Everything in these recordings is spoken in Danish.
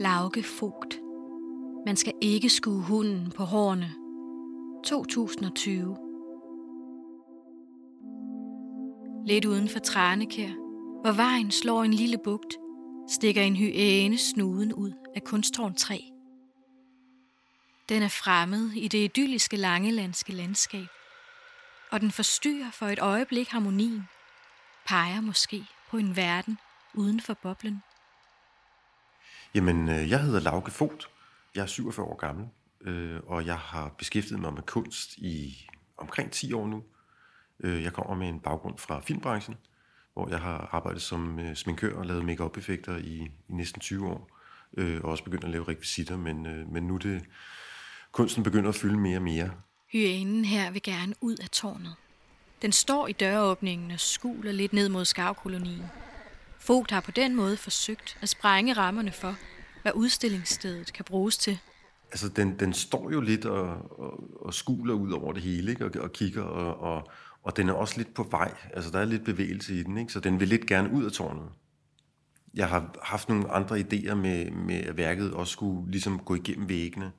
Lauke Fogt. Man skal ikke skue hunden på hårene. 2020. Lidt uden for Tranekær, hvor vejen slår en lille bugt, stikker en hyæne snuden ud af kunsttårn 3. Den er fremmed i det idylliske langelandske landskab, og den forstyrrer for et øjeblik harmonien, peger måske på en verden uden for boblen. Jamen, øh, jeg hedder Lauke Fogt. Jeg er 47 år gammel, øh, og jeg har beskæftiget mig med kunst i omkring 10 år nu. Øh, jeg kommer med en baggrund fra filmbranchen, hvor jeg har arbejdet som øh, sminkør og lavet make effekter i, i næsten 20 år. Og også begyndt at lave rekvisitter, men, men nu det kunsten begynder at fylde mere og mere. Hyænen her vil gerne ud af tårnet. Den står i døråbningen og skuler lidt ned mod skavkolonien. Vogt har på den måde forsøgt at sprænge rammerne for, hvad udstillingsstedet kan bruges til. Altså, den, den står jo lidt og, og, og skuler ud over det hele, ikke? Og, og kigger, og, og, og den er også lidt på vej. Altså, der er lidt bevægelse i den, ikke? Så den vil lidt gerne ud af tårnet. Jeg har haft nogle andre idéer med, med at værket også skulle ligesom gå igennem væggene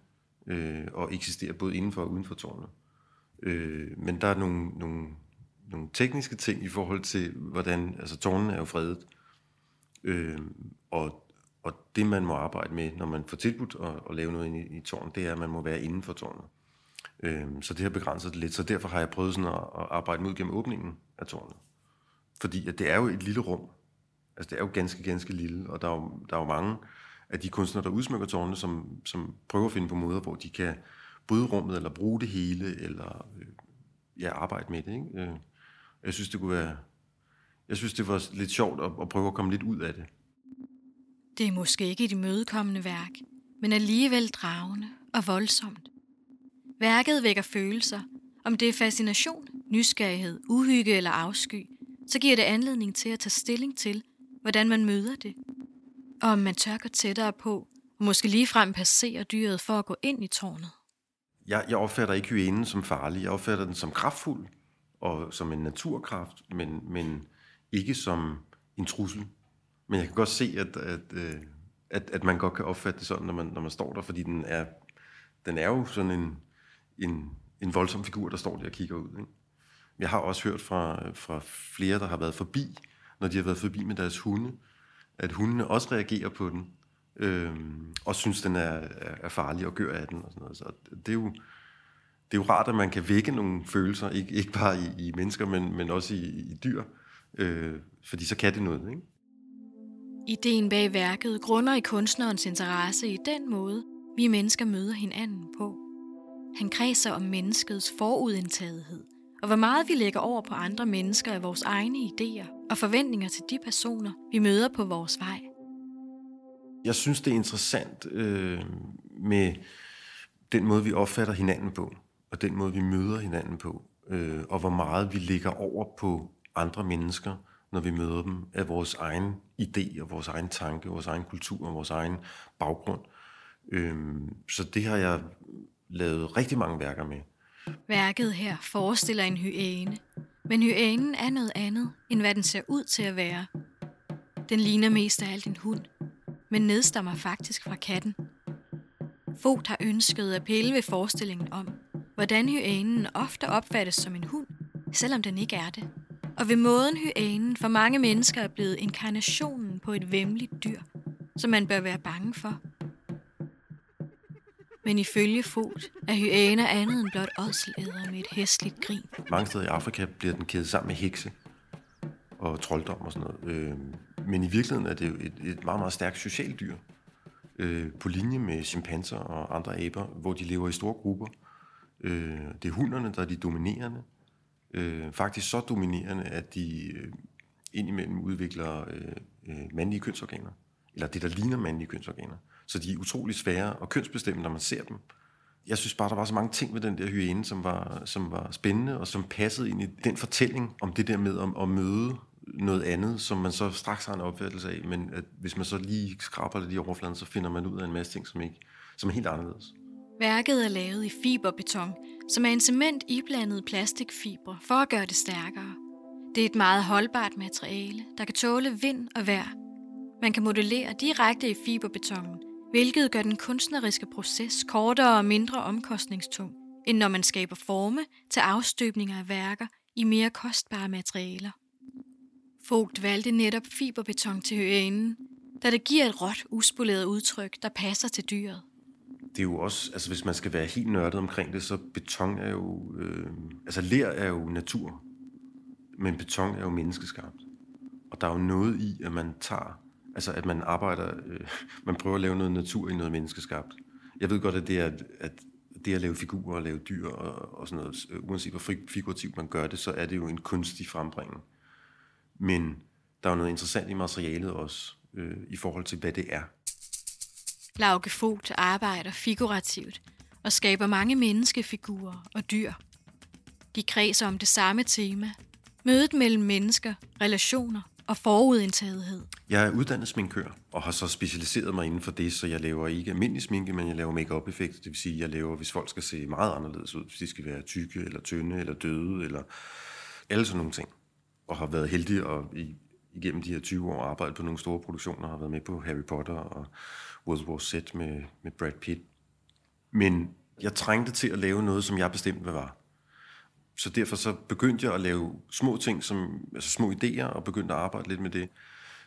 øh, og eksistere både indenfor og uden for tårnet. Øh, men der er nogle, nogle, nogle tekniske ting i forhold til, hvordan, altså tårnen er jo fredet, Øh, og, og det, man må arbejde med, når man får tilbudt at, at lave noget i, i tårnet, det er, at man må være inden for tårnet. Øh, så det har begrænset det lidt. Så derfor har jeg prøvet sådan at, at arbejde mod gennem åbningen af tårnet. Fordi at det er jo et lille rum. Altså det er jo ganske, ganske lille, og der er jo, der er jo mange af de kunstnere, der udsmykker tårnet, som, som prøver at finde på måder, hvor de kan bryde rummet, eller bruge det hele, eller øh, ja, arbejde med det. Ikke? Øh, jeg synes, det kunne være jeg synes, det var lidt sjovt at, at prøve at komme lidt ud af det. Det er måske ikke et imødekommende værk, men alligevel dragende og voldsomt. Værket vækker følelser. Om det er fascination, nysgerrighed, uhygge eller afsky, så giver det anledning til at tage stilling til, hvordan man møder det. Og om man tør gå tættere på, og måske ligefrem passere dyret for at gå ind i tårnet. Jeg, jeg opfatter ikke hyænen som farlig. Jeg opfatter den som kraftfuld og som en naturkraft, men, men ikke som en trussel. Men jeg kan godt se, at, at, øh, at, at man godt kan opfatte det sådan, når man, når man står der, fordi den er, den er jo sådan en, en, en voldsom figur, der står der og kigger ud. Ikke? Jeg har også hørt fra, fra flere, der har været forbi, når de har været forbi med deres hunde, at hundene også reagerer på den, øh, og synes, den er, er farlig og gør af den. Og sådan noget. Så det er jo, det er jo rart, at man kan vække nogle følelser, ikke, ikke bare i, i mennesker, men, men også i, i dyr. Øh, fordi så kan det noget, ikke? Ideen bag værket grunder i kunstnerens interesse i den måde, vi mennesker møder hinanden på. Han kredser om menneskets forudindtagethed, og hvor meget vi lægger over på andre mennesker af vores egne idéer og forventninger til de personer, vi møder på vores vej. Jeg synes, det er interessant øh, med den måde, vi opfatter hinanden på, og den måde, vi møder hinanden på, øh, og hvor meget vi lægger over på andre mennesker, når vi møder dem, af vores egen idé og vores egen tanke, vores egen kultur og vores egen baggrund. Øhm, så det har jeg lavet rigtig mange værker med. Værket her forestiller en hyæne, men hyænen er noget andet, end hvad den ser ud til at være. Den ligner mest af alt en hund, men nedstammer faktisk fra katten. Fogt har ønsket at pille ved forestillingen om, hvordan hyænen ofte opfattes som en hund, selvom den ikke er det og ved måden hyænen for mange mennesker er blevet inkarnationen på et vemmeligt dyr, som man bør være bange for. Men ifølge Fod er hyæner andet end blot ådselæder med et hæsligt grin. Mange steder i Afrika bliver den kædet sammen med hekse og trolddom og sådan noget. Øh, men i virkeligheden er det jo et, et meget, meget stærkt socialt dyr. Øh, på linje med chimpanser og andre aber, hvor de lever i store grupper. Øh, det er hunderne, der er de dominerende øh, faktisk så dominerende, at de øh, indimellem udvikler øh, øh, mandlige kønsorganer, eller det, der ligner mandlige kønsorganer. Så de er utrolig svære at kønsbestemme, når man ser dem. Jeg synes bare, der var så mange ting ved den der hyæne, som var, som var spændende, og som passede ind i den fortælling om det der med at, at møde noget andet, som man så straks har en opfattelse af, men at hvis man så lige skraber lidt i overfladen, så finder man ud af en masse ting, som, ikke, som er helt anderledes. Værket er lavet i fiberbeton, som er en cement iblandet plastikfibre for at gøre det stærkere. Det er et meget holdbart materiale, der kan tåle vind og vejr. Man kan modellere direkte i fiberbetonen hvilket gør den kunstneriske proces kortere og mindre omkostningstung, end når man skaber forme til afstøbninger af værker i mere kostbare materialer. Fogt valgte netop fiberbeton til høanen, da det giver et råt, uspoleret udtryk, der passer til dyret. Det er jo også, altså hvis man skal være helt nørdet omkring det, så beton er jo, øh, altså ler er jo natur, men beton er jo menneskeskabt. Og der er jo noget i, at man tager, altså at man arbejder, øh, man prøver at lave noget natur i noget menneskeskabt. Jeg ved godt, at det er, at det at lave figurer og lave dyr og, og sådan noget, øh, uanset hvor figurativt man gør det, så er det jo en kunstig frembringning. Men der er jo noget interessant i materialet også, øh, i forhold til, hvad det er. Lauke Fogt arbejder figurativt og skaber mange menneskefigurer og dyr. De kredser om det samme tema. Mødet mellem mennesker, relationer og forudindtagethed. Jeg er uddannet sminkør og har så specialiseret mig inden for det, så jeg laver ikke almindelig sminke, men jeg laver makeup effekter. Det vil sige, jeg laver, hvis folk skal se meget anderledes ud, hvis de skal være tykke eller tynde eller døde eller alle sådan nogle ting. Og har været heldig og i, igennem de her 20 år arbejdet på nogle store produktioner, har været med på Harry Potter og World War Z med, med Brad Pitt. Men jeg trængte til at lave noget, som jeg bestemte, hvad var. Så derfor så begyndte jeg at lave små ting, som, altså små idéer, og begyndte at arbejde lidt med det.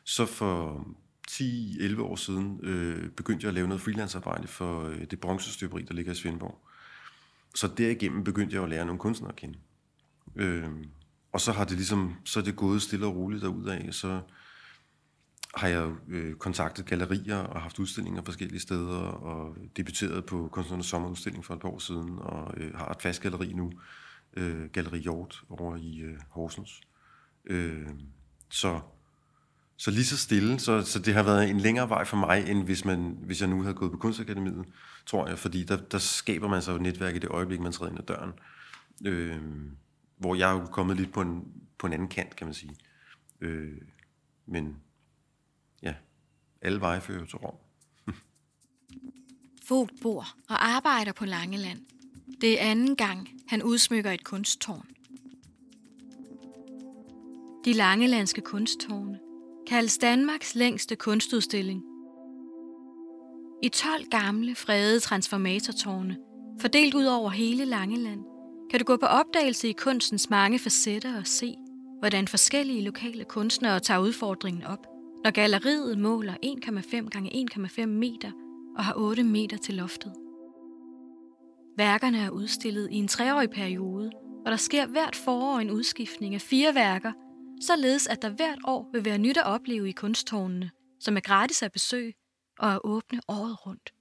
Så for 10-11 år siden øh, begyndte jeg at lave noget freelancearbejde for øh, det bronzestøberi, der ligger i Svendborg. Så derigennem begyndte jeg at lære nogle kunstnere at kende. Øh, og så har det ligesom, så er det gået stille og roligt derudad. Så har jeg øh, kontaktet gallerier og haft udstillinger forskellige steder, og debuteret på Kunstnernes Sommerudstilling for et par år siden, og øh, har et fast galleri nu, øh, Galleri Hjort over i øh, Horsens. Øh, så, så lige så stille, så, så det har været en længere vej for mig, end hvis, man, hvis jeg nu havde gået på Kunstakademiet, tror jeg, fordi der, der skaber man sig jo netværk i det øjeblik, man træder ind ad døren. Øh, hvor jeg er kommet lidt på en, på en anden kant, kan man sige. Øh, men ja, alle veje fører til Rom. Fogt bor og arbejder på Langeland. Det er anden gang, han udsmykker et kunsttårn. De Langelandske kunsttårne kaldes Danmarks længste kunstudstilling. I 12 gamle, fredede transformatortårne, fordelt ud over hele Langeland, kan du gå på opdagelse i kunstens mange facetter og se, hvordan forskellige lokale kunstnere tager udfordringen op, når galleriet måler 1,5 gange 1,5 meter og har 8 meter til loftet. Værkerne er udstillet i en treårig periode, og der sker hvert forår en udskiftning af fire værker, således at der hvert år vil være nyt at opleve i kunsttårnene, som er gratis at besøge og er åbne året rundt.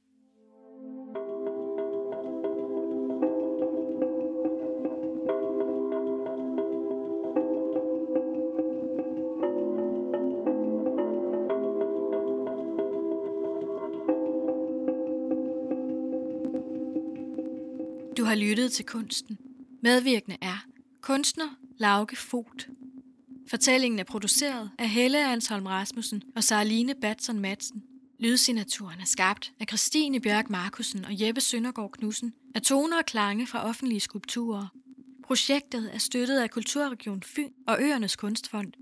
Har lyttet til kunsten. Medvirkende er kunstner Lauke Fot. Fortællingen er produceret af Helle Ansholm Rasmussen og Sarline Batson Madsen. Lydsignaturen er skabt af Christine Bjørk Markusen og Jeppe Søndergaard Knudsen af toner og klange fra offentlige skulpturer. Projektet er støttet af Kulturregion Fyn og Øernes Kunstfond